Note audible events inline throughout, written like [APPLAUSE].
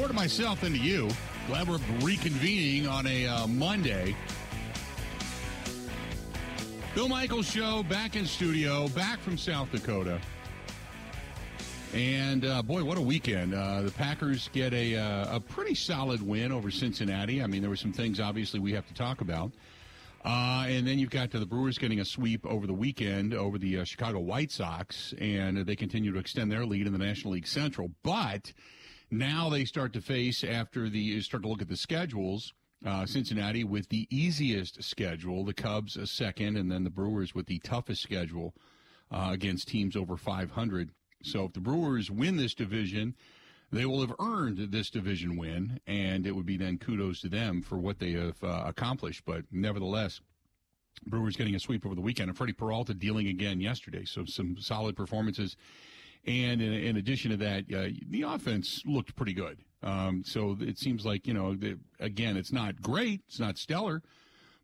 More to myself than to you. Glad we're reconvening on a uh, Monday. Bill Michaels Show back in studio, back from South Dakota. And uh, boy, what a weekend! Uh, the Packers get a uh, a pretty solid win over Cincinnati. I mean, there were some things obviously we have to talk about. Uh, and then you've got to the Brewers getting a sweep over the weekend over the uh, Chicago White Sox, and they continue to extend their lead in the National League Central. But now they start to face after the start to look at the schedules. Uh, Cincinnati with the easiest schedule, the Cubs a second, and then the Brewers with the toughest schedule uh, against teams over 500. So if the Brewers win this division, they will have earned this division win, and it would be then kudos to them for what they have uh, accomplished. But nevertheless, Brewers getting a sweep over the weekend, and Freddie Peralta dealing again yesterday. So some solid performances. And in, in addition to that, uh, the offense looked pretty good. Um, so it seems like, you know, the, again, it's not great, it's not stellar,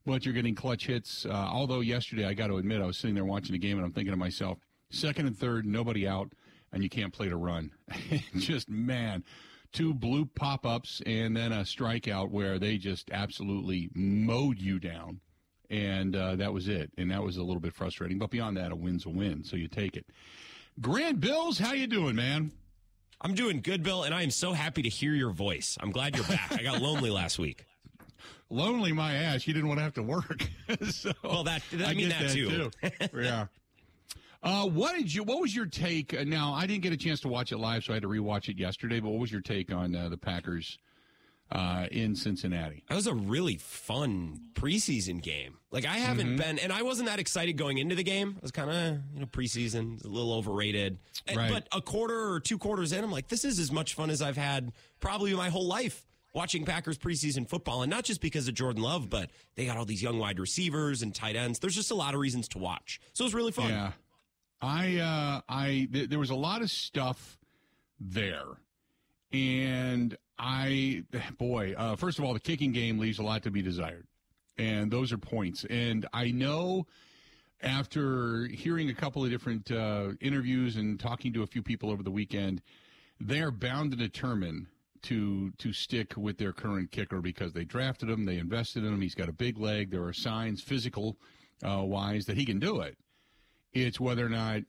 but you're getting clutch hits. Uh, although yesterday, I got to admit, I was sitting there watching the game and I'm thinking to myself, second and third, nobody out and you can't play to run. [LAUGHS] just man, two blue pop ups and then a strikeout where they just absolutely mowed you down, and uh, that was it. And that was a little bit frustrating. But beyond that, a win's a win, so you take it. Grant Bills, how you doing, man? I'm doing good, Bill, and I am so happy to hear your voice. I'm glad you're back. I got lonely last week. [LAUGHS] Lonely my ass. You didn't want to have to work. [LAUGHS] so well, that I, I mean that, that, too. too. [LAUGHS] yeah. Uh, what did you? What was your take? Uh, now, I didn't get a chance to watch it live, so I had to rewatch it yesterday. But what was your take on uh, the Packers uh, in Cincinnati? That was a really fun preseason game. Like I haven't mm-hmm. been, and I wasn't that excited going into the game. I was kind of you know preseason, a little overrated. Right. But a quarter or two quarters in, I'm like, this is as much fun as I've had probably my whole life watching Packers preseason football, and not just because of Jordan Love, but they got all these young wide receivers and tight ends. There's just a lot of reasons to watch. So it was really fun. Yeah. I uh, I th- there was a lot of stuff there, and I boy, uh, first of all, the kicking game leaves a lot to be desired, and those are points. And I know after hearing a couple of different uh, interviews and talking to a few people over the weekend, they are bound to determine to to stick with their current kicker because they drafted him, they invested in him. He's got a big leg. There are signs, physical uh, wise, that he can do it. It's whether or not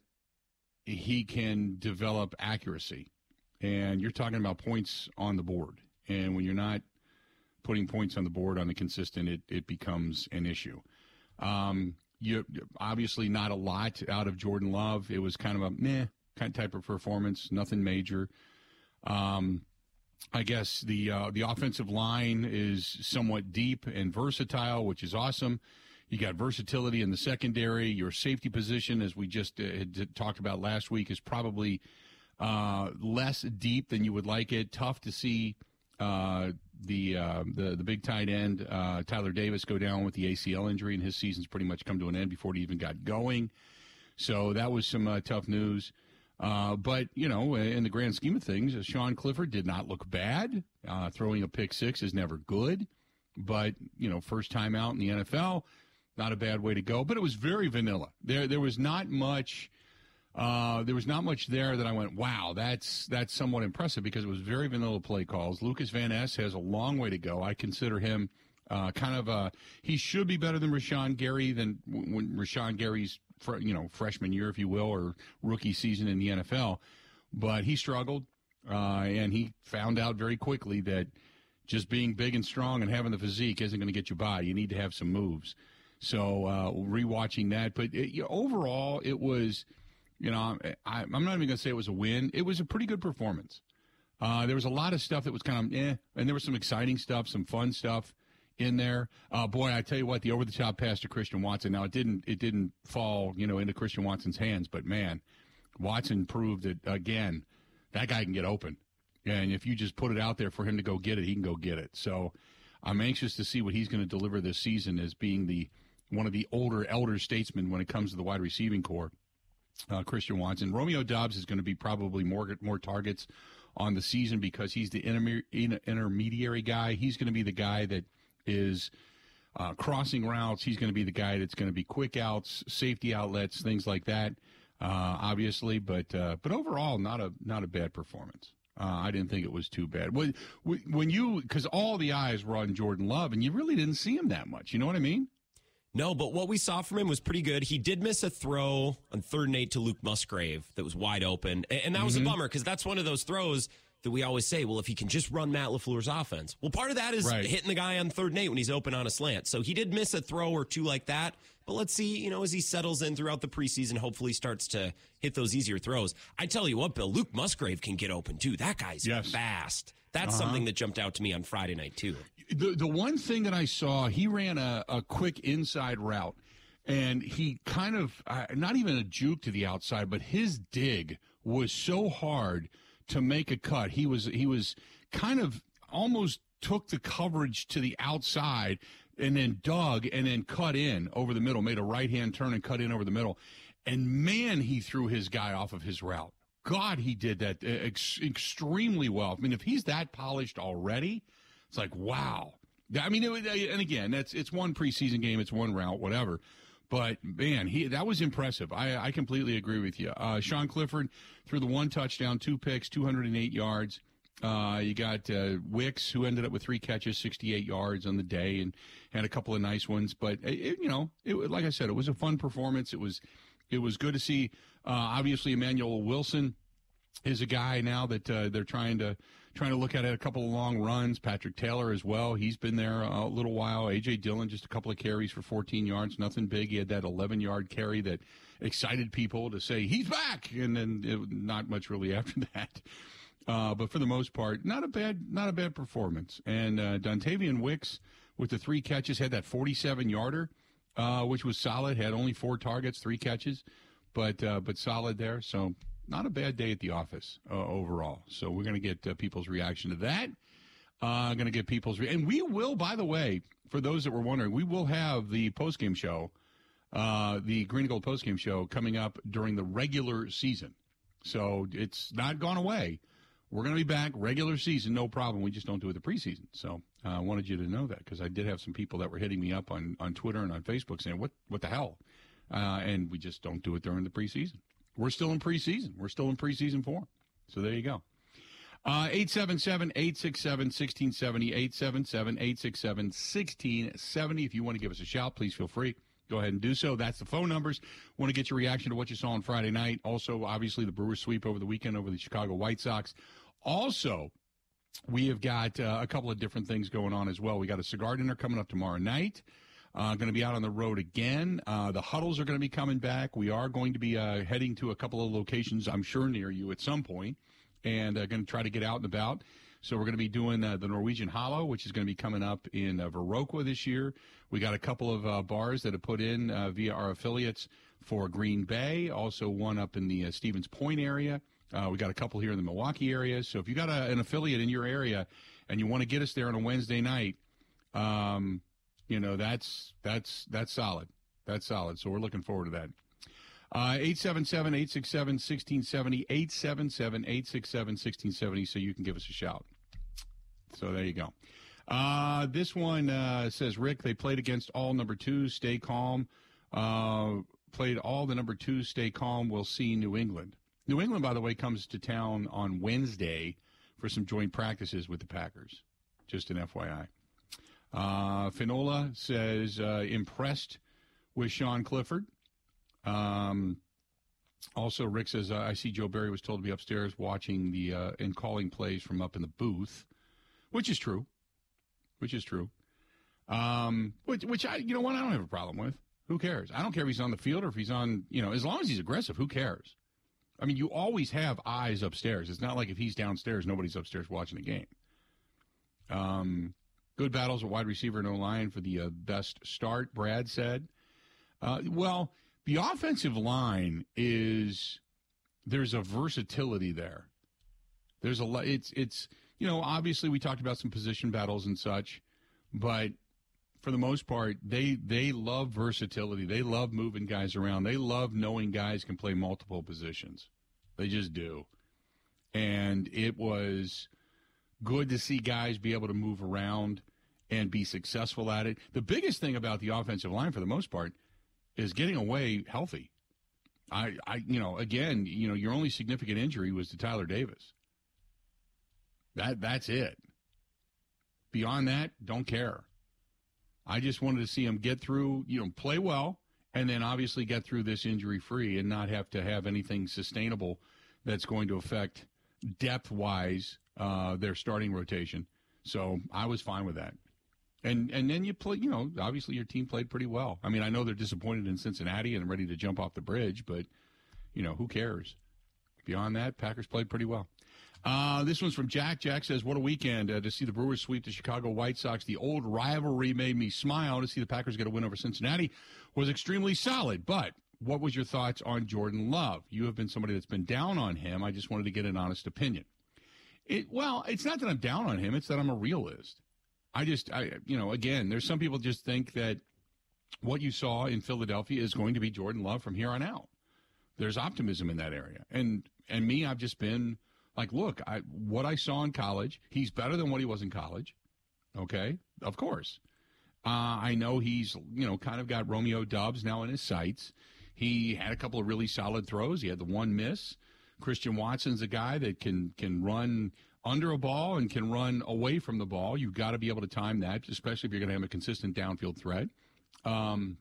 he can develop accuracy. And you're talking about points on the board. And when you're not putting points on the board on the consistent, it, it becomes an issue. Um, you obviously not a lot out of Jordan Love. It was kind of a meh kind of type of performance, nothing major. Um, I guess the uh, the offensive line is somewhat deep and versatile, which is awesome. You got versatility in the secondary. Your safety position, as we just uh, talked about last week, is probably uh, less deep than you would like it. Tough to see uh, the, uh, the the big tight end uh, Tyler Davis go down with the ACL injury, and his season's pretty much come to an end before he even got going. So that was some uh, tough news. but you know, in the grand scheme of things, Sean Clifford did not look bad. throwing a pick six is never good, but you know, first time out in the NFL not a bad way to go, but it was very vanilla. There, there was not much. Uh, there was not much there that I went, wow, that's that's somewhat impressive because it was very vanilla play calls. Lukas Van Ness has a long way to go. I consider him uh, kind of a he should be better than Rashan Gary than when Rashan Gary's fr- you know freshman year, if you will, or rookie season in the NFL. But he struggled, uh, and he found out very quickly that just being big and strong and having the physique isn't going to get you by. You need to have some moves. So uh, rewatching that, but it, overall, it was, you know, I, am not even going to say it was a win. It was a pretty good performance. Uh, there was a lot of stuff that was kind of eh, and there was some exciting stuff, some fun stuff in there. Uh, boy, I tell you what, the over the top pass to Christian Watson. Now it didn't it didn't fall you know into Christian Watson's hands, but man, Watson proved that again. That guy can get open, and if you just put it out there for him to go get it, he can go get it. So I'm anxious to see what he's going to deliver this season as being the one of the older elder statesmen when it comes to the wide receiving corps. Uh, Christian Watson, Romeo Doubs is going to be probably more more targets on the season because he's the interme- intermediary guy. He's going to be the guy that is uh, crossing routes. He's going to be the guy that's going to be quick outs, safety outlets, things like that. Uh, obviously, but uh, but overall, not a not a bad performance. Uh, I didn't think it was too bad. When, when you, because all the eyes were on Jordan Love, and you really didn't see him that much. You know what I mean? No, but what we saw from him was pretty good. He did miss a throw on third and eight to Luke Musgrave that was wide open. And that was mm-hmm. a bummer because that's one of those throws that we always say, well, if he can just run Matt LaFleur's offense. Well, part of that is right. hitting the guy on third and eight when he's open on a slant. So he did miss a throw or two like that. But let's see, you know, as he settles in throughout the preseason, hopefully starts to hit those easier throws. I tell you what, Bill, Luke Musgrave can get open too. That guy's yes. fast. That's uh-huh. something that jumped out to me on Friday night too. The the one thing that I saw, he ran a, a quick inside route and he kind of uh, not even a juke to the outside, but his dig was so hard to make a cut. He was he was kind of almost took the coverage to the outside and then dug and then cut in over the middle, made a right hand turn and cut in over the middle. And man, he threw his guy off of his route. God, he did that uh, ex- extremely well. I mean, if he's that polished already, it's like wow. I mean, it, and again, that's it's one preseason game, it's one route, whatever. But man, he that was impressive. I, I completely agree with you. Uh, Sean Clifford threw the one touchdown, two picks, 208 yards. Uh, you got uh, Wicks, who ended up with three catches, 68 yards on the day, and had a couple of nice ones. But it, you know, it, like I said, it was a fun performance. It was it was good to see. Uh, obviously, Emmanuel Wilson is a guy now that uh, they're trying to trying to look at it a couple of long runs. Patrick Taylor as well. He's been there a little while. AJ Dillon just a couple of carries for 14 yards, nothing big. He had that 11 yard carry that excited people to say he's back, and then it, not much really [LAUGHS] after that. Uh, but for the most part, not a bad not a bad performance. And uh, Dontayvion Wicks with the three catches had that 47 yarder, uh, which was solid. Had only four targets, three catches, but uh, but solid there. So not a bad day at the office uh, overall. So we're going to get uh, people's reaction to that. Uh, going to get people's re- and we will, by the way, for those that were wondering, we will have the post game show, uh, the Green and Gold post game show coming up during the regular season. So it's not gone away. We're going to be back regular season, no problem. We just don't do it the preseason. So uh, I wanted you to know that because I did have some people that were hitting me up on, on Twitter and on Facebook saying, "What what the hell?" Uh, and we just don't do it during the preseason. We're still in preseason. We're still in preseason form. So there you go. Uh, 877 867 1670. 877 867 1670. If you want to give us a shout, please feel free. Go ahead and do so. That's the phone numbers. Want to get your reaction to what you saw on Friday night. Also, obviously, the Brewers sweep over the weekend over the Chicago White Sox. Also, we have got uh, a couple of different things going on as well. We got a cigar dinner coming up tomorrow night. Uh, going to be out on the road again. Uh, the huddles are going to be coming back. We are going to be uh, heading to a couple of locations, I'm sure, near you at some point, and uh, going to try to get out and about. So we're going to be doing uh, the Norwegian Hollow, which is going to be coming up in uh, Viroqua this year. We got a couple of uh, bars that have put in via our affiliates for Green Bay. Also one up in the Stevens Point area. We got a couple here in the Milwaukee area. So if you got a, an affiliate in your area and you want to get us there on a Wednesday night, um, you know that's that's that's solid. That's solid. So we're looking forward to that. Uh, 877 867 1670, 877 867 1670, so you can give us a shout. So there you go. Uh, this one uh, says, Rick, they played against all number twos. Stay calm. Uh, played all the number twos. Stay calm. We'll see New England. New England, by the way, comes to town on Wednesday for some joint practices with the Packers. Just an FYI. Uh, Finola says uh, impressed with Sean Clifford. Um, also, Rick says uh, I see Joe Barry was told to be upstairs watching the uh, and calling plays from up in the booth, which is true, which is true. Um, which, which I, you know what, I don't have a problem with. Who cares? I don't care if he's on the field or if he's on, you know, as long as he's aggressive. Who cares? I mean, you always have eyes upstairs. It's not like if he's downstairs, nobody's upstairs watching the game. Um, Good battles at wide receiver and O line for the uh, best start, Brad said. Uh, well, the offensive line is there's a versatility there. There's a lot. it's it's you know obviously we talked about some position battles and such, but for the most part they they love versatility. They love moving guys around. They love knowing guys can play multiple positions. They just do. And it was good to see guys be able to move around and be successful at it. The biggest thing about the offensive line, for the most part, is getting away healthy. I, I, you know, again, you know, your only significant injury was to Tyler Davis. That that's it. Beyond that, don't care. I just wanted to see him get through, you know, play well, and then obviously get through this injury free and not have to have anything sustainable that's going to affect depth wise uh, their starting rotation. So I was fine with that. And and then you play, you know, obviously your team played pretty well. I mean, I know they're disappointed in Cincinnati and ready to jump off the bridge, but you know, who cares? Beyond that, Packers played pretty well. Uh, this one's from Jack. Jack says, "What a weekend uh, to see the Brewers sweep the Chicago White Sox. The old rivalry made me smile. To see the Packers get a win over Cincinnati was extremely solid. But what was your thoughts on Jordan Love? You have been somebody that's been down on him. I just wanted to get an honest opinion. It, well, it's not that I'm down on him. It's that I'm a realist. I just, I, you know, again, there's some people just think that what you saw in Philadelphia is going to be Jordan Love from here on out. There's optimism in that area, and and me, I've just been like, look, I what I saw in college, he's better than what he was in college. Okay, of course. Uh, I know he's you know kind of got Romeo Doubs now in his sights. He had a couple of really solid throws. He had the one miss. Christian Watson's a guy that can can run under a ball and can run away from the ball. You've got to be able to time that, especially if you're going to have a consistent downfield threat. Um,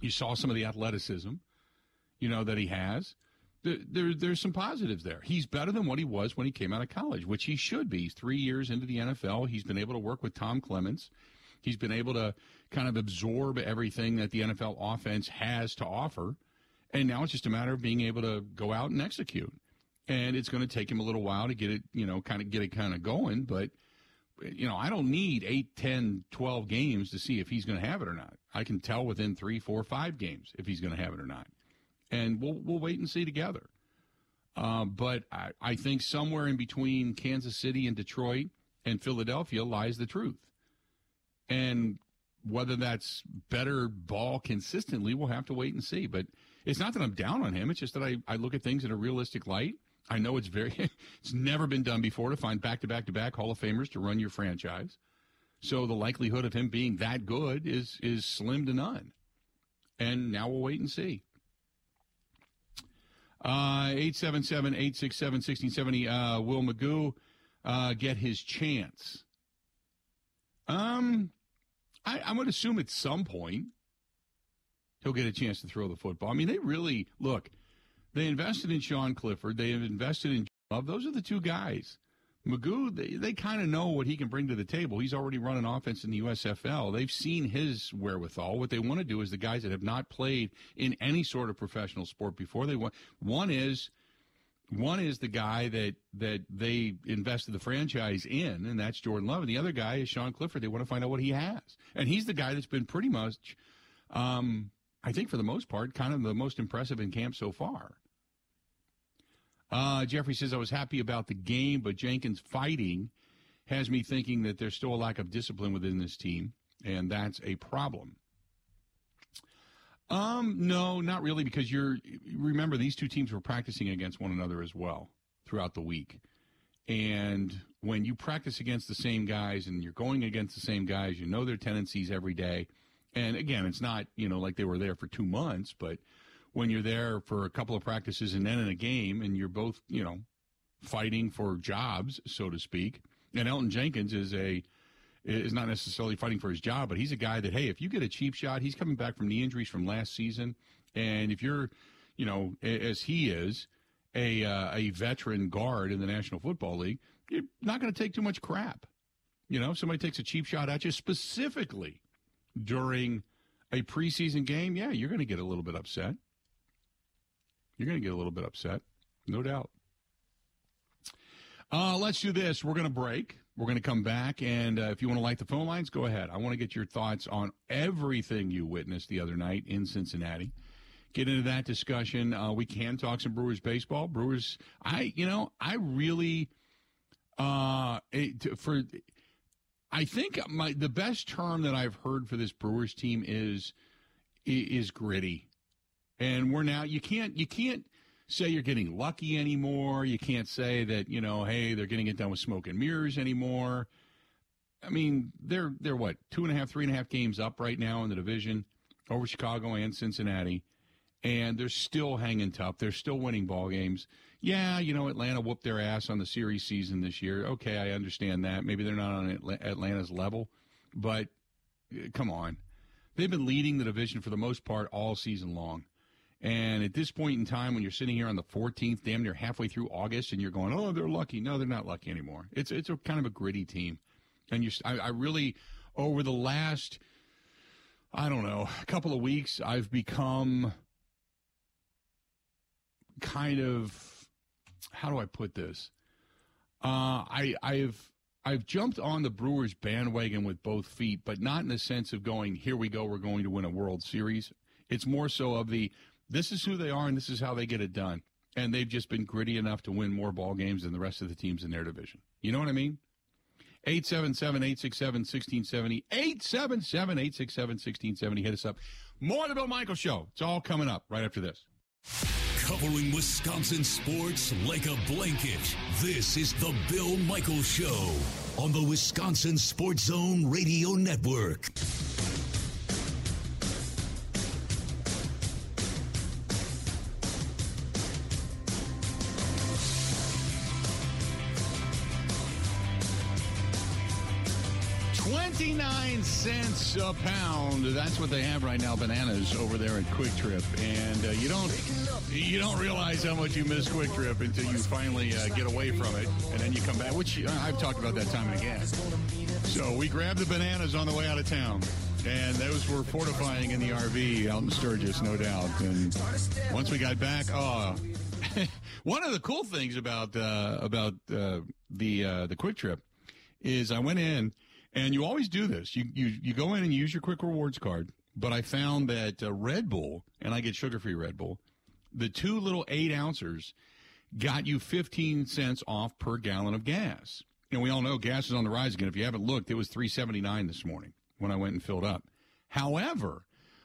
you saw some of the athleticism, you know, that he has. There, there, there's some positives there. He's better than what he was when he came out of college, which he should be. He's three years into the NFL. He's been able to work with Tom Clements. He's been able to kind of absorb everything that the NFL offense has to offer. And now it's just a matter of being able to go out and execute and it's going to take him a little while to get it, you know, kind of get it kind of going. But, you know, I don't need 8, 10, 12 games to see if he's going to have it or not. I can tell within three, four, five games if he's going to have it or not. And we'll, we'll wait and see together. Uh, but I, I think somewhere in between Kansas City and Detroit and Philadelphia lies the truth. And whether that's better ball consistently, we'll have to wait and see. But it's not that I'm down on him. It's just that I, I look at things in a realistic light. I know it's very, [LAUGHS] it's never been done before to find back to back to back Hall of Famers to run your franchise. So the likelihood of him being that good is is slim to none. And now we'll wait and see. Uh, 877 867 1670. Uh, will McGough uh, get his chance? Um, I, I'm going to assume at some point he'll get a chance to throw the football. I mean, they really look. They invested in Sean Clifford. They have invested in Love. Those are the two guys. McGough, they, they kind of know what he can bring to the table. He's already run an offense in the USFL. They've seen his wherewithal. What they want to do is the guys that have not played in any sort of professional sport before. They want one is one is the guy that that they invested the franchise in, and that's Jordan Love. And the other guy is Sean Clifford. They want to find out what he has, and he's the guy that's been pretty much, um, I think, for the most part, kind of the most impressive in camp so far. Uh, Jeffrey says, I was happy about the game, but Jenkins fighting has me thinking that there's still a lack of discipline within this team, and that's a problem. Um, no, not really, because you're remember these two teams were practicing against one another as well throughout the week. And when you practice against the same guys and you're going against the same guys, you know their tendencies every day. And again, it's not, you know, like they were there for two months, but when you're there for a couple of practices and then in a game and you're both, you know, fighting for jobs, so to speak. And Elgton Jenkins is a is not necessarily fighting for his job, but he's a guy that hey, if you get a cheap shot, he's coming back from knee injuries from last season, and if you're, you know, as he is a uh, a veteran guard in the National Football League, you're not going to take too much crap. You know, somebody takes a cheap shot at you specifically during a preseason game, yeah, you're going to get a little bit upset. You're going to get a little bit upset, no doubt. Uh, let's do this. We're going to break. We're going to come back, and uh, if you want to light the phone lines, go ahead. I want to get your thoughts on everything you witnessed the other night in Cincinnati. Get into that discussion. Uh, we can talk some Brewers baseball. Brewers, I, you know, I really, uh, it, for, I think my the best term that I've heard for this Brewers team is is gritty and we're now you can't you can't say you're getting lucky anymore. You can't say that you know, hey, they're getting it done with smoke and mirrors anymore. I mean, they're they're what two and a half, three and a half games up right now in the division over Chicago and Cincinnati, and they're still hanging tough. They're still winning ball games. Yeah, you know, Atlanta whooped their ass on the series season this year. Okay, I understand that. Maybe they're not on Atlanta's level, but uh, come on. They've been leading the division for the most part all season long. And at this point in time, when you're sitting here on the 14th, damn near halfway through August, and you're going, "Oh, they're lucky." No, they're not lucky anymore. It's it's a kind of a gritty team, and you, I, I really, over the last, I don't know, a couple of weeks, I've become kind of how do I put this? Uh, I I've I've jumped on the Brewers bandwagon with both feet, but not in the sense of going, here we go, we're going to win a World Series. It's more so of the this is who they are and this is how they get it done. And they've just been gritty enough to win more ball games than the rest of the teams in their division. You know what I mean? 877 867 1670. 877 867 1670. Hit us up. More of the Bill Michaels Show. It's all coming up right after this. Covering Wisconsin sports like a blanket. This is the Bill Michaels Show on the Wisconsin Sports Zone Radio Network. 29 cents a pound. That's what they have right now, bananas over there at Kwik Trip. And uh, you don't you don't realize how much you miss Kwik Trip until you finally uh, get away from it, and then you come back. Which uh, I've talked about that time and again. So we grabbed the bananas on the way out of town, and those were fortifying in the RV out in Sturgis, no doubt. And once we got back, oh. [LAUGHS] one of the cool things about uh, about uh, the uh, the Kwik Trip is I went in and you always do this. You, you, you go in and use your quick rewards card. But I found that uh, Red Bull, and I get sugar free Red Bull, the two little eight ounces got you 15 cents off per gallon of gas. And we all know gas is on the rise again. If you haven't looked, it was 379 this morning when I went and filled up. However,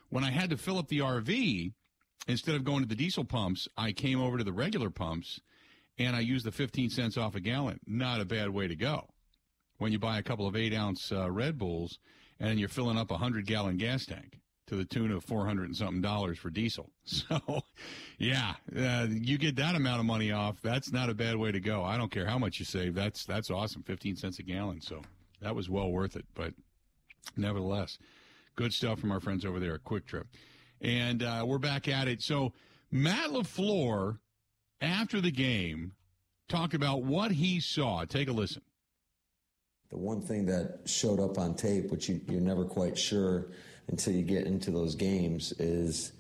when I had to fill up the RV, instead of going to the diesel pumps, I came over to the regular pumps and I used the 15 cents off a gallon. Not a bad way to go when you buy a couple of eight ounce uh, Red Bulls and you're filling up a hundred gallon gas tank to the tune of 400 and something dollars for diesel. [LAUGHS] So, yeah, uh, you get that amount of money off. That's not a bad way to go. I don't care how much you save. That's, that's awesome. 15 cents a gallon. So that was well worth it. But nevertheless, good stuff from our friends over there at Kwik Trip. And uh, we're back at it. So Matt LaFleur, after the game, talked about what he saw. Take a listen the one thing that showed up on tape, which you, you're never quite sure until you get into those games, is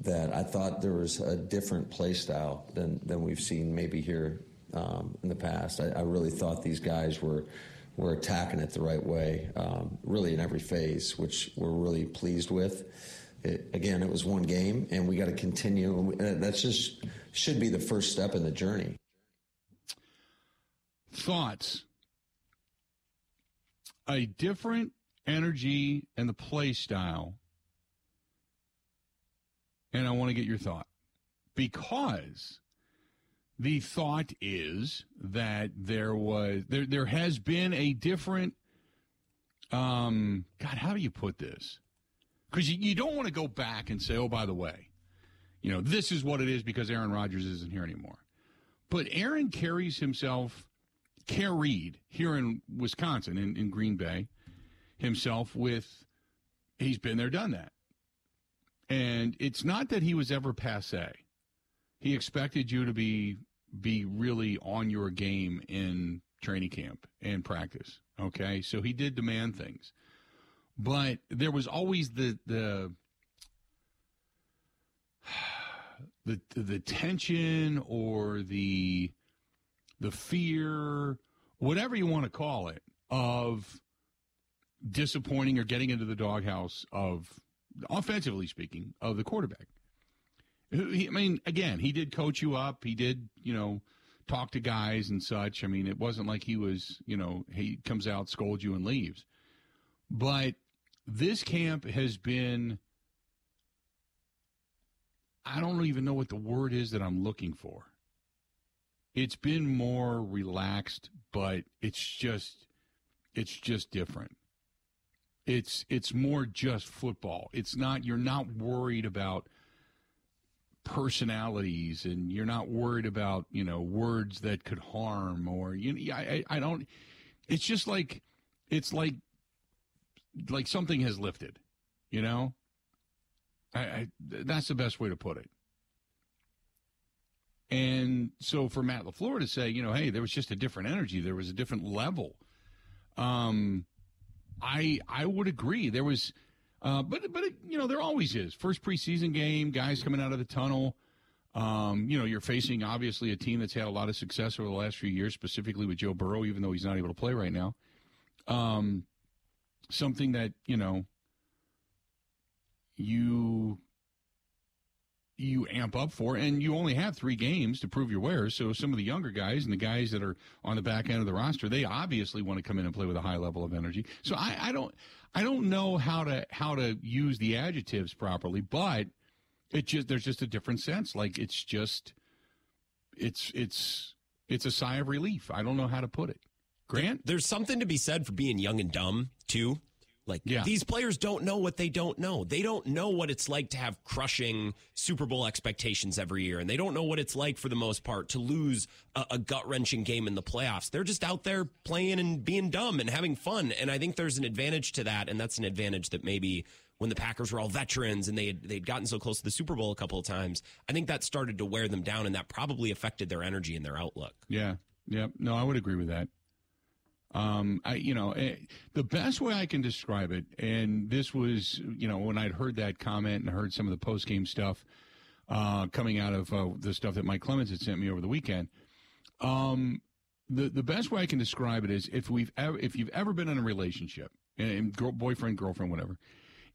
that I thought there was a different play style than, than we've seen maybe here um, in the past. I, I, really thought these guys were were attacking it the right way, um, really in every phase, which we're really pleased with. It, again, it was one game, and we got to continue. That's just should be the first step in the journey. Thoughts a different energy and the play style. And I want to get your thought. Because the thought is that there was there there has been a different um god how do you put this? Because you, you don't want to go back and say oh by the way you know this is what it is because aaron rodgers isn't here anymore. But aaron carries himself carried here in Wisconsin, in, in Green Bay, himself with, he's been there, done that. And it's not that he was ever passe. He expected you to be be really on your game in training camp and practice. Okay, so he did demand things, but there was always the the [SIGHS] the the tension or the the fear, whatever you want to call it, of disappointing or getting into the doghouse of, offensively speaking, of the quarterback. I mean, again, he did coach you up. He did, you know, talk to guys and such. I mean, it wasn't like he was, you know, he comes out, scolds you, and leaves. But this camp has been, I don't even know what the word is that I'm looking for it's been more relaxed, but it's just it's just different. It's it's more just football. It's not you're not worried about personalities and you're not worried about you know words that could harm or you I, I don't it's just like it's like like something has lifted you know I, I that's the best way to put it and so for Matt LaFleur to say you know hey there was just a different energy there was a different level um I I would agree there was uh, but but it, you know there always is first preseason game, guys coming out of the tunnel. Um, you know you're facing obviously a team that's had a lot of success over the last few years, specifically with Joe Burrow, even though he's not able to play right now. Um, something that you know you you amp up for, and you only have three games to prove your wares. So some of the younger guys and the guys that are on the back end of the roster, they obviously want to come in and play with a high level of energy. So I, I don't, I don't know how to how to use the adjectives properly, but it just there's just a different sense. Like it's just, it's it's it's a sigh of relief. I don't know how to put it. Grant, there's something to be said for being young and dumb too. Like yeah. these players don't know what they don't know. They don't know what it's like to have crushing Super Bowl expectations every year, and they don't know what it's like for the most part to lose a, a gut wrenching game in the playoffs. They're just out there playing and being dumb and having fun, and I think there's an advantage to that, and that's an advantage that maybe when the Packers were all veterans and they had, they'd gotten so close to the Super Bowl a couple of times, I think that started to wear them down, and that probably affected their energy and their outlook. Yeah, yeah, no, I would agree with that. Um, I, you know, eh, the best way I can describe it, and this was, you know, when I'd heard that comment and heard some of the post game stuff uh, coming out of uh, the stuff that Mike Clemens had sent me over the weekend. Um, the the best way I can describe it is if we've ever, if you've ever been in a relationship, and girl, boyfriend, girlfriend, whatever,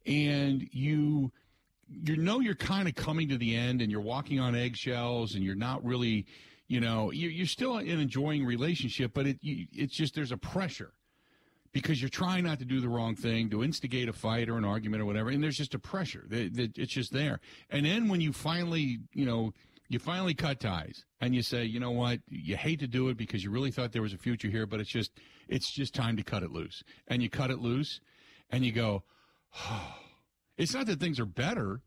and you you know you're kind of coming to the end, and you're walking on eggshells, and you're not really you know, you're still an enjoying relationship, but it it's just there's a pressure because you're trying not to do the wrong thing, to instigate a fight or an argument or whatever, and there's just a pressure that, it's just there. And then when you finally, you know, you finally cut ties and you say, you know what, you hate to do it because you really thought there was a future here, but it's just it's just time to cut it loose. And you cut it loose, and you go, oh. it's not that things are better,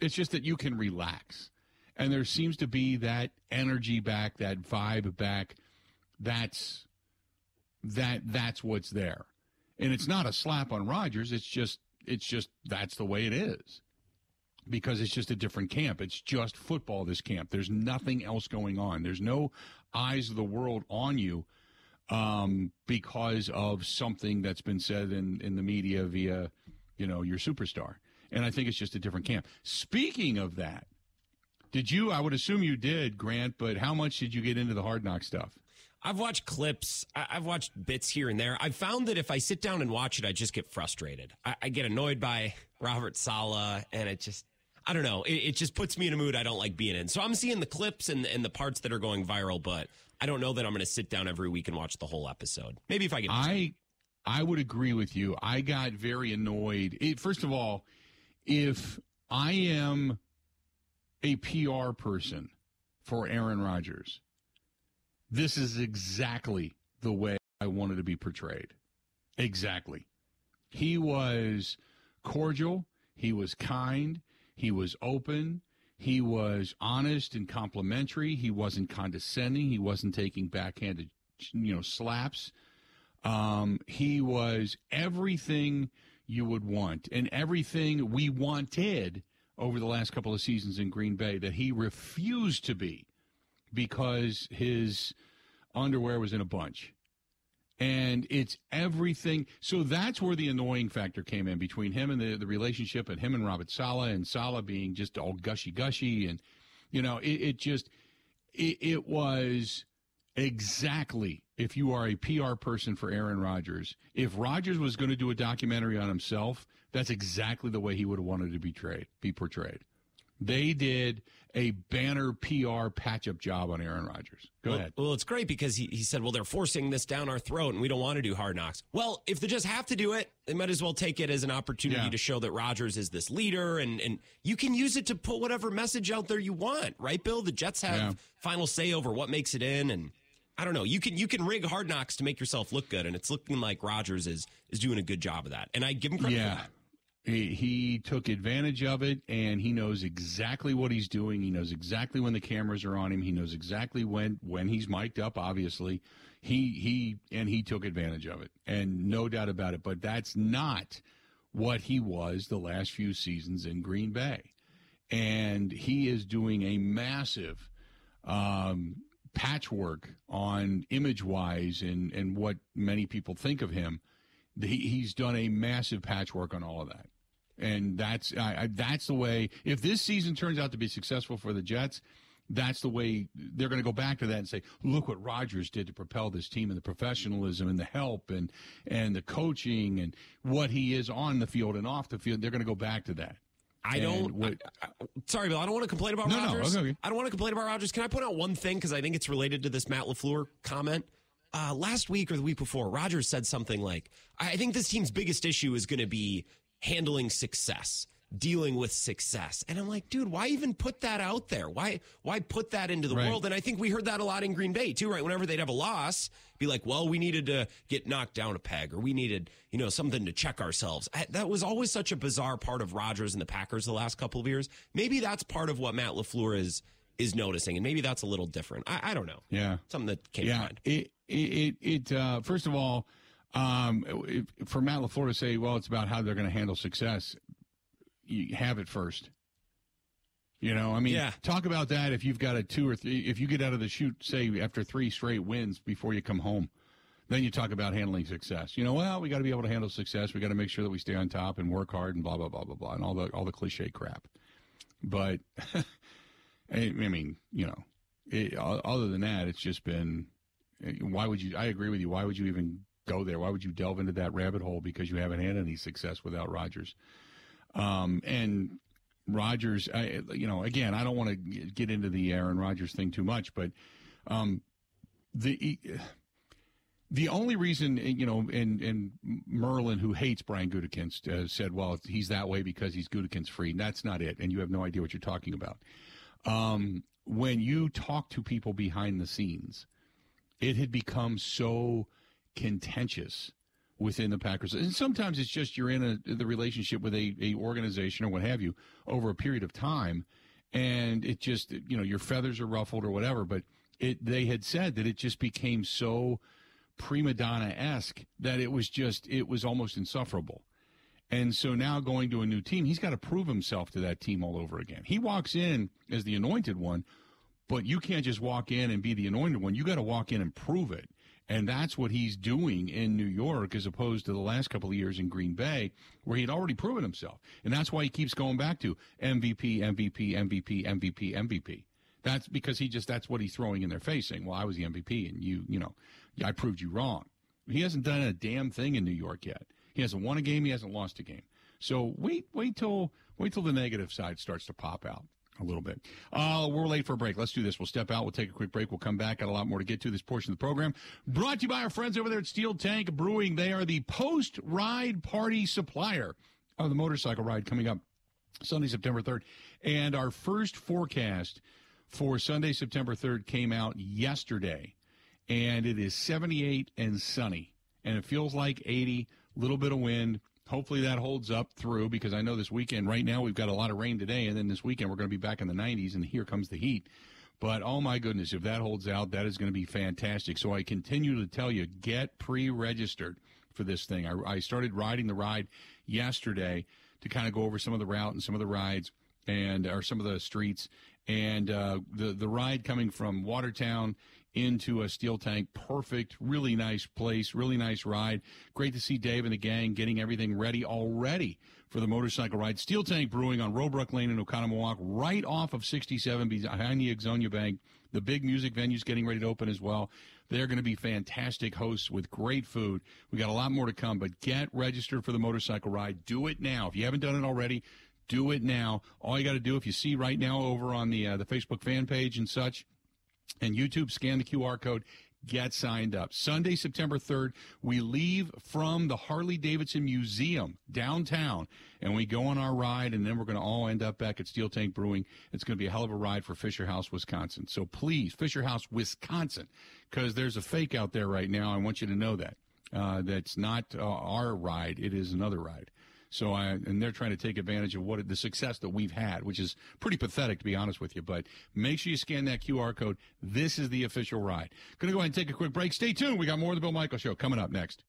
it's just that you can relax and there seems to be that energy back, that vibe back. That's that that's what's there, and it's not a slap on Rodgers. It's just it's just that's the way it is because it's just a different camp. It's just football. This camp. There's nothing else going on. There's no eyes of the world on you um, because of something that's been said in in the media via you know your superstar. And I think it's just a different camp. Speaking of that, did you? I would assume you did, Grant. But how much did you get into the hard knock stuff? I've watched clips. I've watched bits here and there. I've found that if I sit down and watch it, I just get frustrated. I, I get annoyed by [LAUGHS] Robert Saleh, and it just, I don't know. It, it, just puts me in a mood I don't like being in. So I'm seeing the clips and, and the parts that are going viral, but I don't know that I'm going to sit down every week and watch the whole episode. Maybe if I get. I, I would agree with you. I got very annoyed. It, first of all, if I am a PR person for Aaron Rodgers, this is exactly the way I wanted to be portrayed. Exactly. He was cordial, he was kind, he was open, he was honest and complimentary, he wasn't condescending, he wasn't taking backhanded you know slaps. Um, he was everything you would want and everything we wanted over the last couple of seasons in Green Bay that he refused to be because his underwear was in a bunch. And it's everything. So that's where the annoying factor came in between him and the, the relationship and him and Robert Saleh and Saleh being just all gushy gushy. And, you know, it, it just, it, it was exactly if you are a PR person for Aaron Rodgers, if Rodgers was going to do a documentary on himself, that's exactly the way he would have wanted to be, trade, be portrayed. They did a banner PR patch up job on Aaron Rodgers. Go well, ahead. Well, it's great because he, he said, well, they're forcing this down our throat and we don't want to do hard knocks. Well, if they just have to do it, they might as well take it as an opportunity yeah. to show that Rodgers is this leader and, and you can use it to put whatever message out there you want, right, Bill? The Jets have yeah. final say over what makes it in and I don't know. You can you can rig hard knocks to make yourself look good, and it's looking like Rodgers is is doing a good job of that. And I give him credit yeah. for that. He, he took advantage of it, and he knows exactly what he's doing. He knows exactly when the cameras are on him. He knows exactly when when he's mic'd up. Obviously, he he and he took advantage of it, and no doubt about it. But that's not what he was the last few seasons in Green Bay, and he is doing a massive um, patchwork on image wise and and what many people think of him. He, he's done a massive patchwork on all of that, and that's I, that's the way. If this season turns out to be successful for the Jets, that's the way they're going to go back to that and say, look what Rodgers did to propel this team and the professionalism and the help and and the coaching and what he is on the field and off the field. They're going to go back to that. I don't. What, I, I, sorry, Bill. I don't want to complain about no, Rodgers. No, okay. I don't want to complain about Rodgers. Can I point out one thing because I think it's related to this Matt Lafleur comment? Uh, last week or the week before, Rodgers said something like, "I think this team's biggest issue is going to be handling success." Dealing with success. And I'm like, dude, why even put that out there? Why why put that into the right. world? And I think we heard that a lot in Green Bay too, right? Whenever they'd have a loss, be like, well, we needed to get knocked down a peg or we needed, you know, something to check ourselves. That was always such a bizarre part of Rodgers and the Packers the last couple of years. Maybe that's part of what Matt LaFleur is is noticing, and maybe that's a little different. I, I don't know. Yeah, something that came yeah. to mind. It it it uh, first of all, um, for Matt LaFleur to say, well, it's about how they're going to handle success you have it first. You know, I mean, yeah. talk about that if you've got a two or three, if you get out of the chute, say, after three straight wins before you come home, then you talk about handling success. You know, well, we got to be able to handle success. We got to make sure that we stay on top and work hard and blah, blah, blah, blah, blah, and all the, all the cliche crap. But, [LAUGHS] I mean, you know, it, other than that, it's just been, why would you, I agree with you. Why would you even go there? Why would you delve into that rabbit hole because you haven't had any success without Rodgers? Um, and Rodgers, I, you know, again, I don't want to get into the Aaron Rodgers thing too much, but um, the the only reason, you know, and and Merlin, who hates Brian Gutekunst, uh, said, "Well, he's that way because he's Gutekunst free." And That's not it, and you have no idea what you're talking about. Um, when you talk to people behind the scenes, it had become so contentious within the Packers. And sometimes it's just you're in a, the relationship with a, a organization or what have you over a period of time, and it just you know your feathers are ruffled or whatever. But it they had said that it just became so prima donna esque that it was just it was almost insufferable. And so now going to a new team, he's got to prove himself to that team all over again. He walks in as the anointed one, but you can't just walk in and be the anointed one. You got to walk in and prove it. And that's what he's doing in New York as opposed to the last couple of years in Green Bay, where he had already proven himself. And that's why he keeps going back to MVP, MVP, MVP, MVP, MVP. That's because he just, that's what he's throwing in their face saying, well, I was the MVP and you, you know, I proved you wrong. He hasn't done a damn thing in New York yet. He hasn't won a game. He hasn't lost a game. So wait, wait till, wait till the negative side starts to pop out a little bit. Uh, we're late for a break. Let's do this. We'll step out. We'll take a quick break. We'll come back. Got a lot more to get to this portion of the program. Brought to you by our friends over there at Steel Tank Brewing. They are the post ride party supplier of the motorcycle ride coming up Sunday, September 3rd. And our first forecast for Sunday, September 3rd came out yesterday. And it is 78 and sunny. And it feels like 80, little bit of wind, hopefully that holds up through because I know this weekend, right now, we've got a lot of rain today, and then this weekend, we're going to be back in the 90s, and here comes the heat. But oh my goodness, if that holds out, that is going to be fantastic. So I continue to tell you get pre registered for this thing. I, I started riding the ride yesterday to kind of go over some of the route and some of the rides and or some of the streets and uh, the the ride coming from Watertown into a steel tank. Perfect, really nice place, really nice ride. Great to see Dave and the gang getting everything ready already for the motorcycle ride. Steel Tank Brewing on Robrook Lane in Oconomowoc, right off of 67 behind the Ixonia Bank. The big music venue's getting ready to open as well. They're going to be fantastic hosts with great food. We got a lot more to come, but get registered for the motorcycle ride. Do it now. If you haven't done it already, do it now. All you got to do, if you see right now over on the uh, the Facebook fan page and such, and YouTube, scan the QR code, get signed up. Sunday, September 3rd, we leave from the Harley Davidson Museum downtown and we go on our ride and then we're going to all end up back at Steel Tank Brewing. It's going to be a hell of a ride for Fisher House, Wisconsin. So please, Fisher House, Wisconsin, because there's a fake out there right now. I want you to know that. Uh, that's not uh, our ride. It is another ride. So I and they're trying to take advantage of what the success that we've had, which is pretty pathetic to be honest with you. But make sure you scan that QR code. This is the official ride. Going to go ahead and take a quick break. Stay tuned. We got more of the Bill Michaels Show coming up next.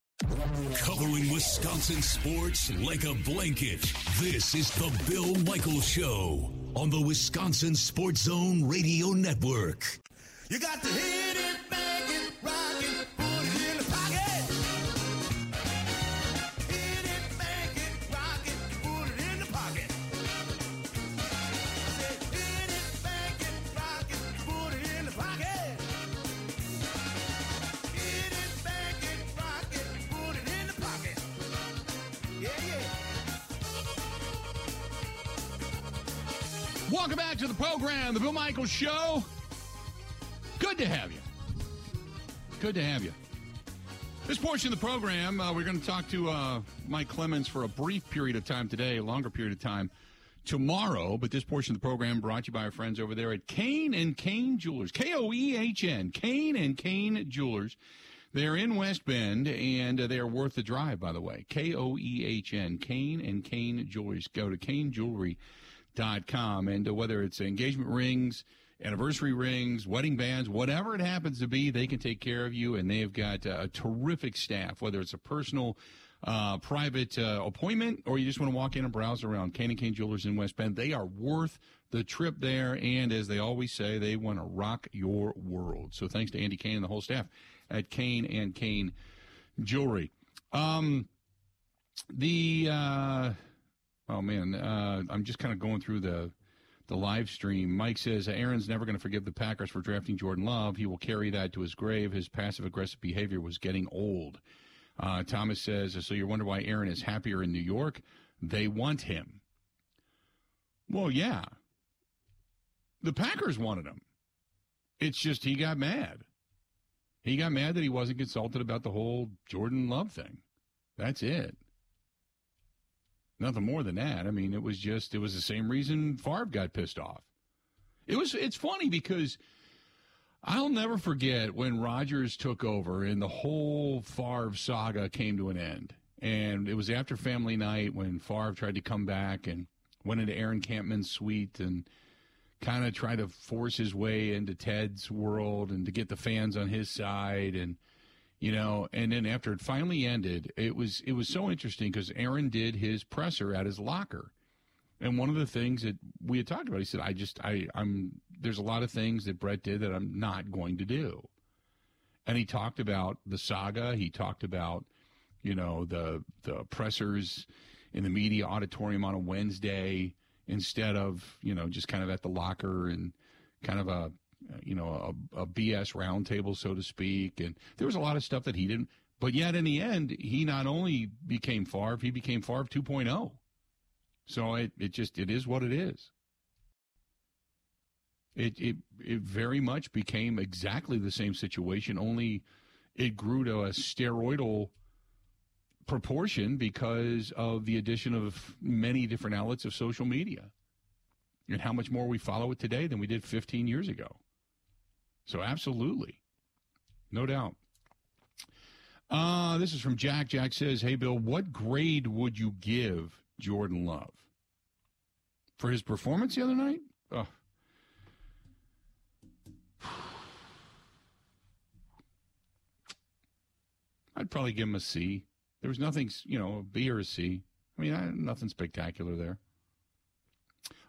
Covering Wisconsin sports like a blanket. This is the Bill Michaels Show on the Wisconsin Sports Zone Radio Network. You got to hit it, Welcome back to the program, the Bill Michaels Show. Good to have you. Good to have you. This portion of the program, uh, we're going to talk to uh, Mike Clemens for a brief period of time today, a longer period of time tomorrow. But this portion of the program brought to you by our friends over there at Koehn and Koehn Jewelers, K O E H N, Koehn and Koehn Jewelers. They're in West Bend, and uh, they are worth the drive, by the way. K O E H N, Koehn and Koehn Jewelers. Go to koehnjewelry.com. And whether it's engagement rings, anniversary rings, wedding bands, whatever it happens to be, they can take care of you. And they have got uh, a terrific staff, whether it's a personal, uh, private uh, appointment or you just want to walk in and browse around. Koehn and Koehn Jewelers in West Bend. They are worth the trip there. And as they always say, they want to rock your world. So thanks to Andy Koehn and the whole staff at Koehn and Koehn Jewelry. Um, the uh, oh man, uh, I'm just kind of going through the the live stream. Mike says Aaron's never going to forgive the Packers for drafting Jordan Love. He will carry that to his grave. His passive aggressive behavior was getting old. Uh, Thomas says, so you wonder why Aaron is happier in New York? They want him. Well, yeah. The Packers wanted him. It's just he got mad. He got mad that he wasn't consulted about the whole Jordan Love thing. That's it. Nothing more than that. I mean, it was just it was the same reason Favre got pissed off. It was it's funny because I'll never forget when Rodgers took over and the whole Favre saga came to an end. And it was after family night when Favre tried to come back and went into Aaron Kampman's suite and kind of tried to force his way into Ted's world and to get the fans on his side and you know and then after it finally ended it was it was so interesting because aaron did his presser at his locker. And one of the things that we had talked about he said i just i i'm there's a lot of things that brett did that i'm not going to do. And he talked about the saga. He talked about you know the the pressers in the media auditorium on a wednesday instead of you know just kind of at the locker and kind of a you know, a, a BS roundtable, so to speak. And there was a lot of stuff that he didn't. But yet, in the end, he not only became Favre, he became Favre 2.0. So it, it just it is what it is. It, it it very much became exactly the same situation, only it grew to a steroidal proportion because of the addition of many different outlets of social media and how much more we follow it today than we did 15 years ago. So absolutely, no doubt. Uh, this is from Jack. Jack says, "Hey Bill, what grade would you give Jordan Love for his performance the other night?" I'd probably give him a C. There was nothing, you know, a B or a C. I mean, I, nothing spectacular there.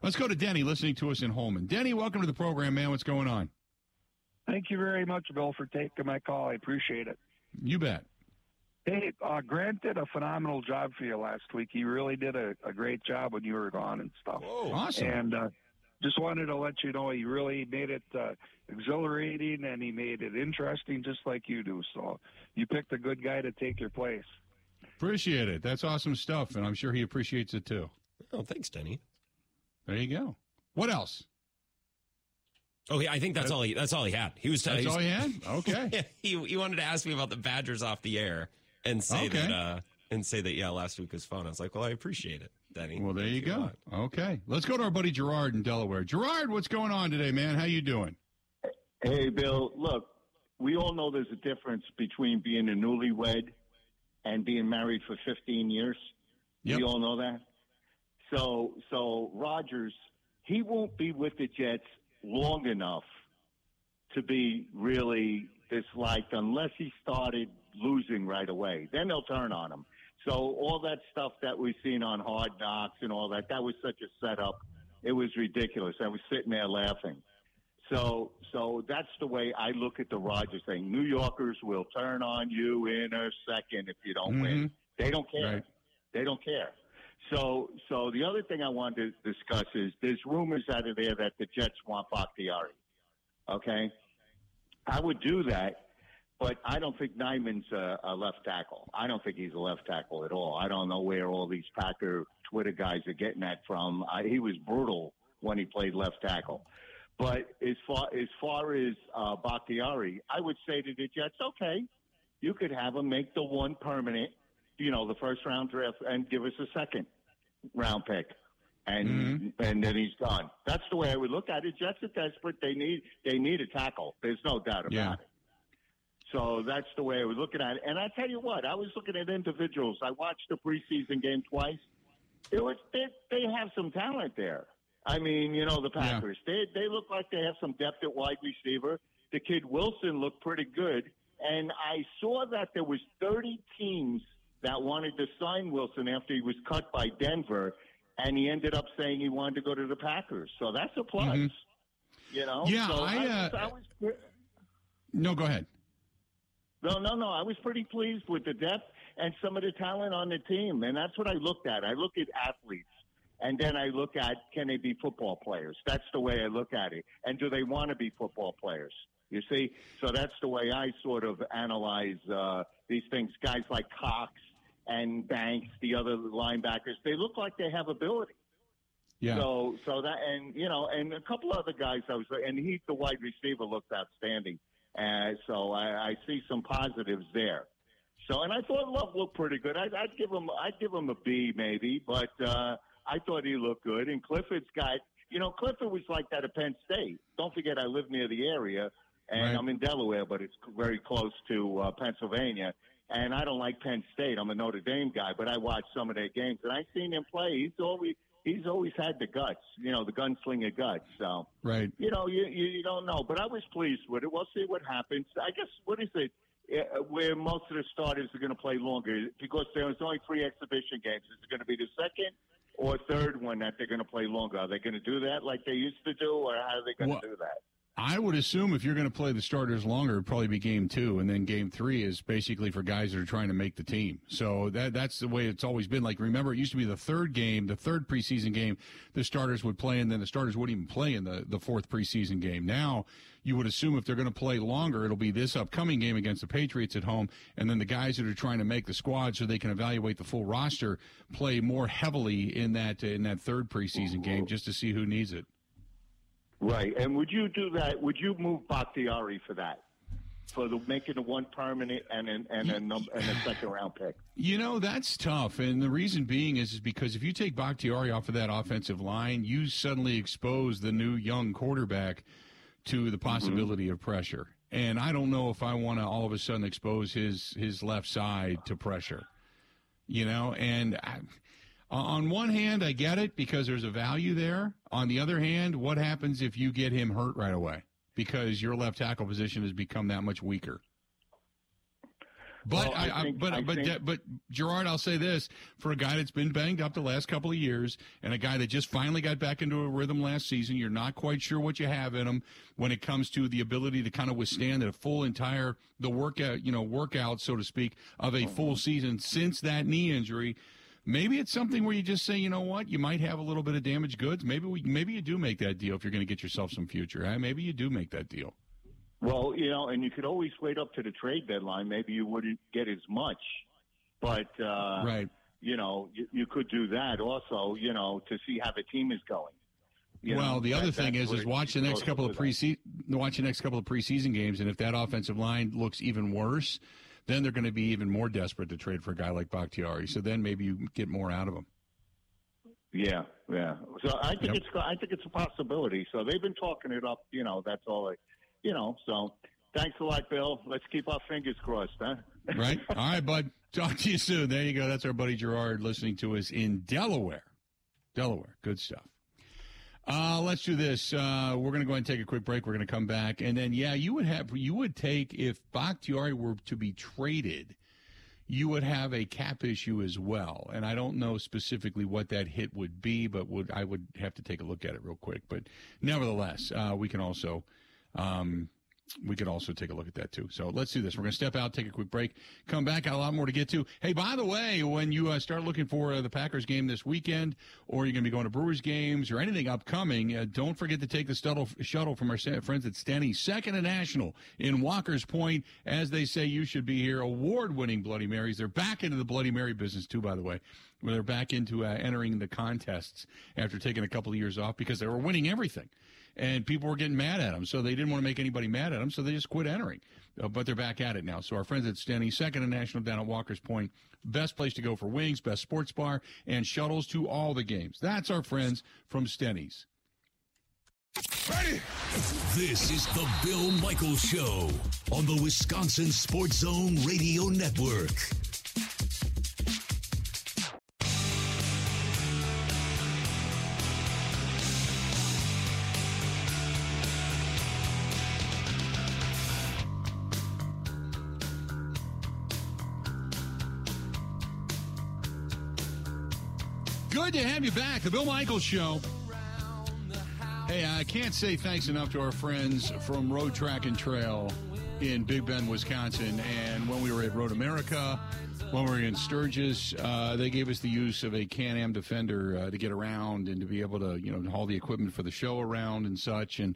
Let's go to Denny, listening to us in Holmen. Denny, welcome to the program, man. What's going on? Thank you very much, Bill, for taking my call. I appreciate it. You bet. Hey, uh, Grant did a phenomenal job for you last week. He really did a, a great job when you were gone and stuff. Whoa, awesome. And uh, just wanted to let you know he really made it uh, exhilarating and he made it interesting, just like you do. So you picked a good guy to take your place. Appreciate it. That's awesome stuff, and I'm sure he appreciates it too. Oh, thanks, Denny. There you go. What else? Oh, yeah, I think that's all he. That's all he had. He was. That's he was, all he had. Okay. [LAUGHS] he he wanted to ask me about the Badgers off the air and say Okay. that uh, and say that yeah, last week was fun. I was like, well, I appreciate it, Denny. Well, there you go. lot. Okay, let's go to our buddy Gerard in Delaware. Gerard, what's going on today, man? How you doing? Hey, Bill, look, we all know there's a difference between being a newlywed and being married for 15 years. Yep. We all know that. So, so Rodgers, he won't be with the Jets long enough to be really disliked unless he started losing right away. Then they'll turn on him. So all that stuff that we've seen on Hard Knocks and all that, that was such a setup. It was ridiculous. I was sitting there laughing. So, so that's the way I look at the Rodgers thing. New Yorkers will turn on you in a second if you don't win. Mm-hmm. They don't care. Right. They don't care. So, so the other thing I wanted to discuss is there's rumors out of there that the Jets want Bakhtiari. Okay, I would do that, but I don't think Nijman's a, a left tackle. I don't think he's a left tackle at all. I don't know where all these Packer Twitter guys are getting that from. I, he was brutal when he played left tackle. But as far as far as uh, Bakhtiari, I would say to the Jets, okay, you could have him make the one permanent, you know, the first round draft, and give us a second round pick, and mm-hmm. and then he's gone. That's the way I would look at it. Jets are desperate. They need they need a tackle. There's no doubt about Yeah. it. So that's the way I was looking at it. And I tell you what, I was looking at individuals. I watched the preseason game twice. It was they they have some talent there. I mean, you know, the Yeah. Packers. They they look like they have some depth at wide receiver. The kid Wilson looked pretty good, and I saw that there was 30 teams that wanted to sign Wilson after he was cut by Denver, and he ended up saying he wanted to go to the Packers. So that's a plus. Mhm. You know? Yeah, so I, was, uh, I was No, go ahead. no, no, no. I was pretty pleased with the depth and some of the talent on the team, and that's what I looked at. I look at athletes, and then I look at can they be football players? That's the way I look at it. And do they want to be football players? You see, so that's the way I sort of analyze uh, these things. Guys like Cox and Banks, the other linebackers, they look like they have ability. Yeah. So, so that, and you know, and a couple other guys I was, and he the wide receiver, looked outstanding. Uh, so I, I see some positives there. So, and I thought Love looked pretty good. I'd, I'd give him, I'd give him a B maybe, but uh, I thought he looked good. And Clifford's got, you know, Clifford was like that at Penn State. Don't forget, I live near the area, and Right. I'm in Delaware, but it's very close to uh, Pennsylvania. And I don't like Penn State. I'm a Notre Dame guy, but I watch some of their games, and I've seen him play. He's always he's always had the guts, you know, the gunslinger guts. So Right. you know, you, you you don't know, but I was pleased with it. We'll see what happens. I guess what is it? Uh, where most of the starters are going to play longer because there's only three exhibition games. Is it going to be the second or third one that they're going to play longer? Are they going to do that like they used to do, or how are they going to do that? I would assume if you're going to play the starters longer, it'd probably be game two, and then game three is basically for guys that are trying to make the team. So that that's the way it's always been. Like remember, it used to be the third game, the third preseason game, the starters would play, and then the starters wouldn't even play in the the fourth preseason game. Now you would assume if they're going to play longer, it'll be this upcoming game against the Patriots at home, and then the guys that are trying to make the squad so they can evaluate the full roster play more heavily in that in that third preseason game just to see who needs it. Right. And would you do that? Would you move Bakhtiari for that? For the making the one permanent and an, and a and a second round pick. You know, that's tough. And the reason being is, is because if you take Bakhtiari off of that offensive line, you suddenly expose the new young quarterback to the mm-hmm. possibility of pressure. And I don't know if I want to all of a sudden expose his, his left side to pressure. You know, and I, Uh, on one hand, I get it because there's a value there. On the other hand, what happens if you get him hurt right away? Because your left tackle position has become that much weaker. But Well, I, I think- but I but think- but Gerard, I'll say this: for a guy that's been banged up the last couple of years, and a guy that just finally got back into a rhythm last season, you're not quite sure what you have in him when it comes to the ability to kind of withstand a full entire the workout, you know, workout so to speak of a full mm-hmm. season since that knee injury. Maybe it's something where you just say, you know what, you might have a little bit of damaged goods. Maybe we, maybe you do make that deal if you're going to get yourself some future. Huh? Maybe you do make that deal. Well, you know, and you could always wait up to the trade deadline. Maybe you wouldn't get as much, but uh, right. you know, you, you could do that also. You know, to see how the team is going. You well, know, the other thing is, is watch the next couple of preseason, watch the next couple of preseason games, and if that offensive line looks even worse, then they're going to be even more desperate to trade for a guy like Bakhtiari. So then maybe you get more out of him. Yeah, yeah. So I think Yep. it's I think it's a possibility. So they've been talking it up. You know, that's all. I, you know, so thanks a lot, Bill. Let's keep our fingers crossed, huh? [LAUGHS] Right? All right, bud. Talk to you soon. There you go. That's our buddy Gerard listening to us in Delaware. Delaware. Good stuff. Uh, let's do this. Uh, we're going to go ahead and take a quick break. We're going to come back, and then yeah, you would have you would take if Bakhtiari were to be traded, you would have a cap issue as well. And I don't know specifically what that hit would be, but would I would have to take a look at it real quick. But nevertheless, uh, we can also. Um, we could also take a look at that too. So let's do this. We're going to step out, take a quick break, come back. Got a lot more to get to. Hey, by the way, when you uh, start looking for uh, the Packers game this weekend, or you're going to be going to Brewers games or anything upcoming, uh, don't forget to take the shuttle, shuttle from our friends at Steny, second and national in Walker's Point. As they say, you should be here. Award-winning Bloody Marys. They're back into the Bloody Mary business too, by the way. Where they're back into uh, entering the contests after taking a couple of years off because they were winning everything and people were getting mad at them. So they didn't want to make anybody mad at them, so they just quit entering. Uh, but they're back at it now. So our friends at Steny, second and national down at Walker's Point, best place to go for wings, best sports bar, and shuttles to all the games. That's our friends from Steny's. Ready? This is the Bill Michaels Show on the Wisconsin Sports Zone Radio Network. Good to have you back. The Bill Michaels Show. Hey, I can't say thanks enough to our friends from Road Track and Trail in Big Bend, Wisconsin. And when we were at Road America, when we were in Sturgis, uh, they gave us the use of a Can-Am Defender uh, to get around and to be able to, you know, haul the equipment for the show around and such. And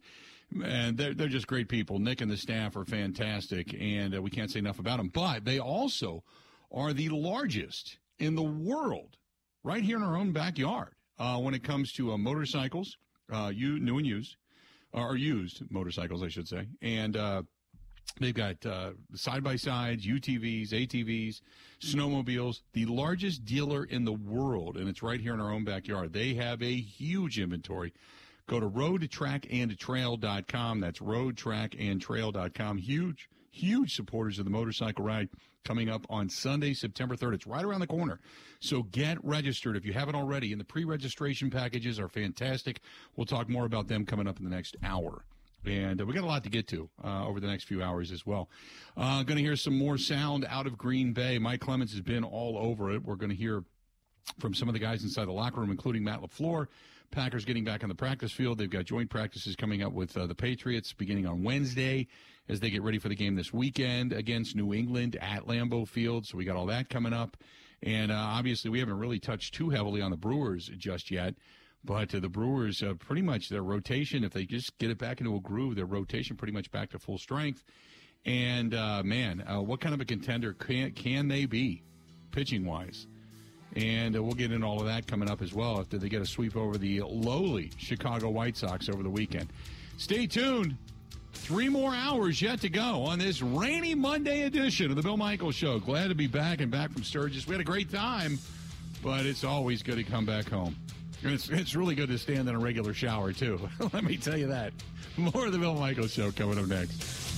and they're, they're just great people. Nick and the staff are fantastic, and uh, we can't say enough about them. But they also are the largest in the world right here in our own backyard uh, when it comes to uh, motorcycles, uh, you new and used, or used motorcycles, I should say, and uh, they've got side by sides, UTVs, ATVs, snowmobiles. The largest dealer in the world, and it's right here in our own backyard. They have a huge inventory. Go to roadtrackandtrail.com. That's roadtrackandtrail.com. Huge, huge supporters of the motorcycle ride coming up on Sunday, September 3rd. It's right around the corner. So get registered if you haven't already. And the pre registration packages are fantastic. We'll talk more about them coming up in the next hour. And uh, we got a lot to get to uh, over the next few hours as well. Uh, going to hear some more sound out of Green Bay. Mike Clements has been all over it. We're going to hear from some of the guys inside the locker room, including Matt LaFleur. Packers getting back on the practice field. They've got joint practices coming up with uh, the Patriots beginning on Wednesday as they get ready for the game this weekend against New England at Lambeau Field. So we got all that coming up. And uh, obviously, we haven't really touched too heavily on the Brewers just yet. But uh, the Brewers, uh, pretty much their rotation, if they just get it back into a groove, their rotation pretty much back to full strength. And uh, man, uh, what kind of a contender can can they be, pitching wise? And uh, we'll get into all of that coming up as well after they get a sweep over the lowly Chicago White Sox over the weekend. Stay tuned. Three more hours yet to go on this rainy Monday edition of the Bill Michaels Show. Glad to be back and back from Sturgis. We had a great time, but it's always good to come back home. It's, it's really good to stand in a regular shower, too. [LAUGHS] Let me tell you that. More of the Bill Michaels Show coming up next.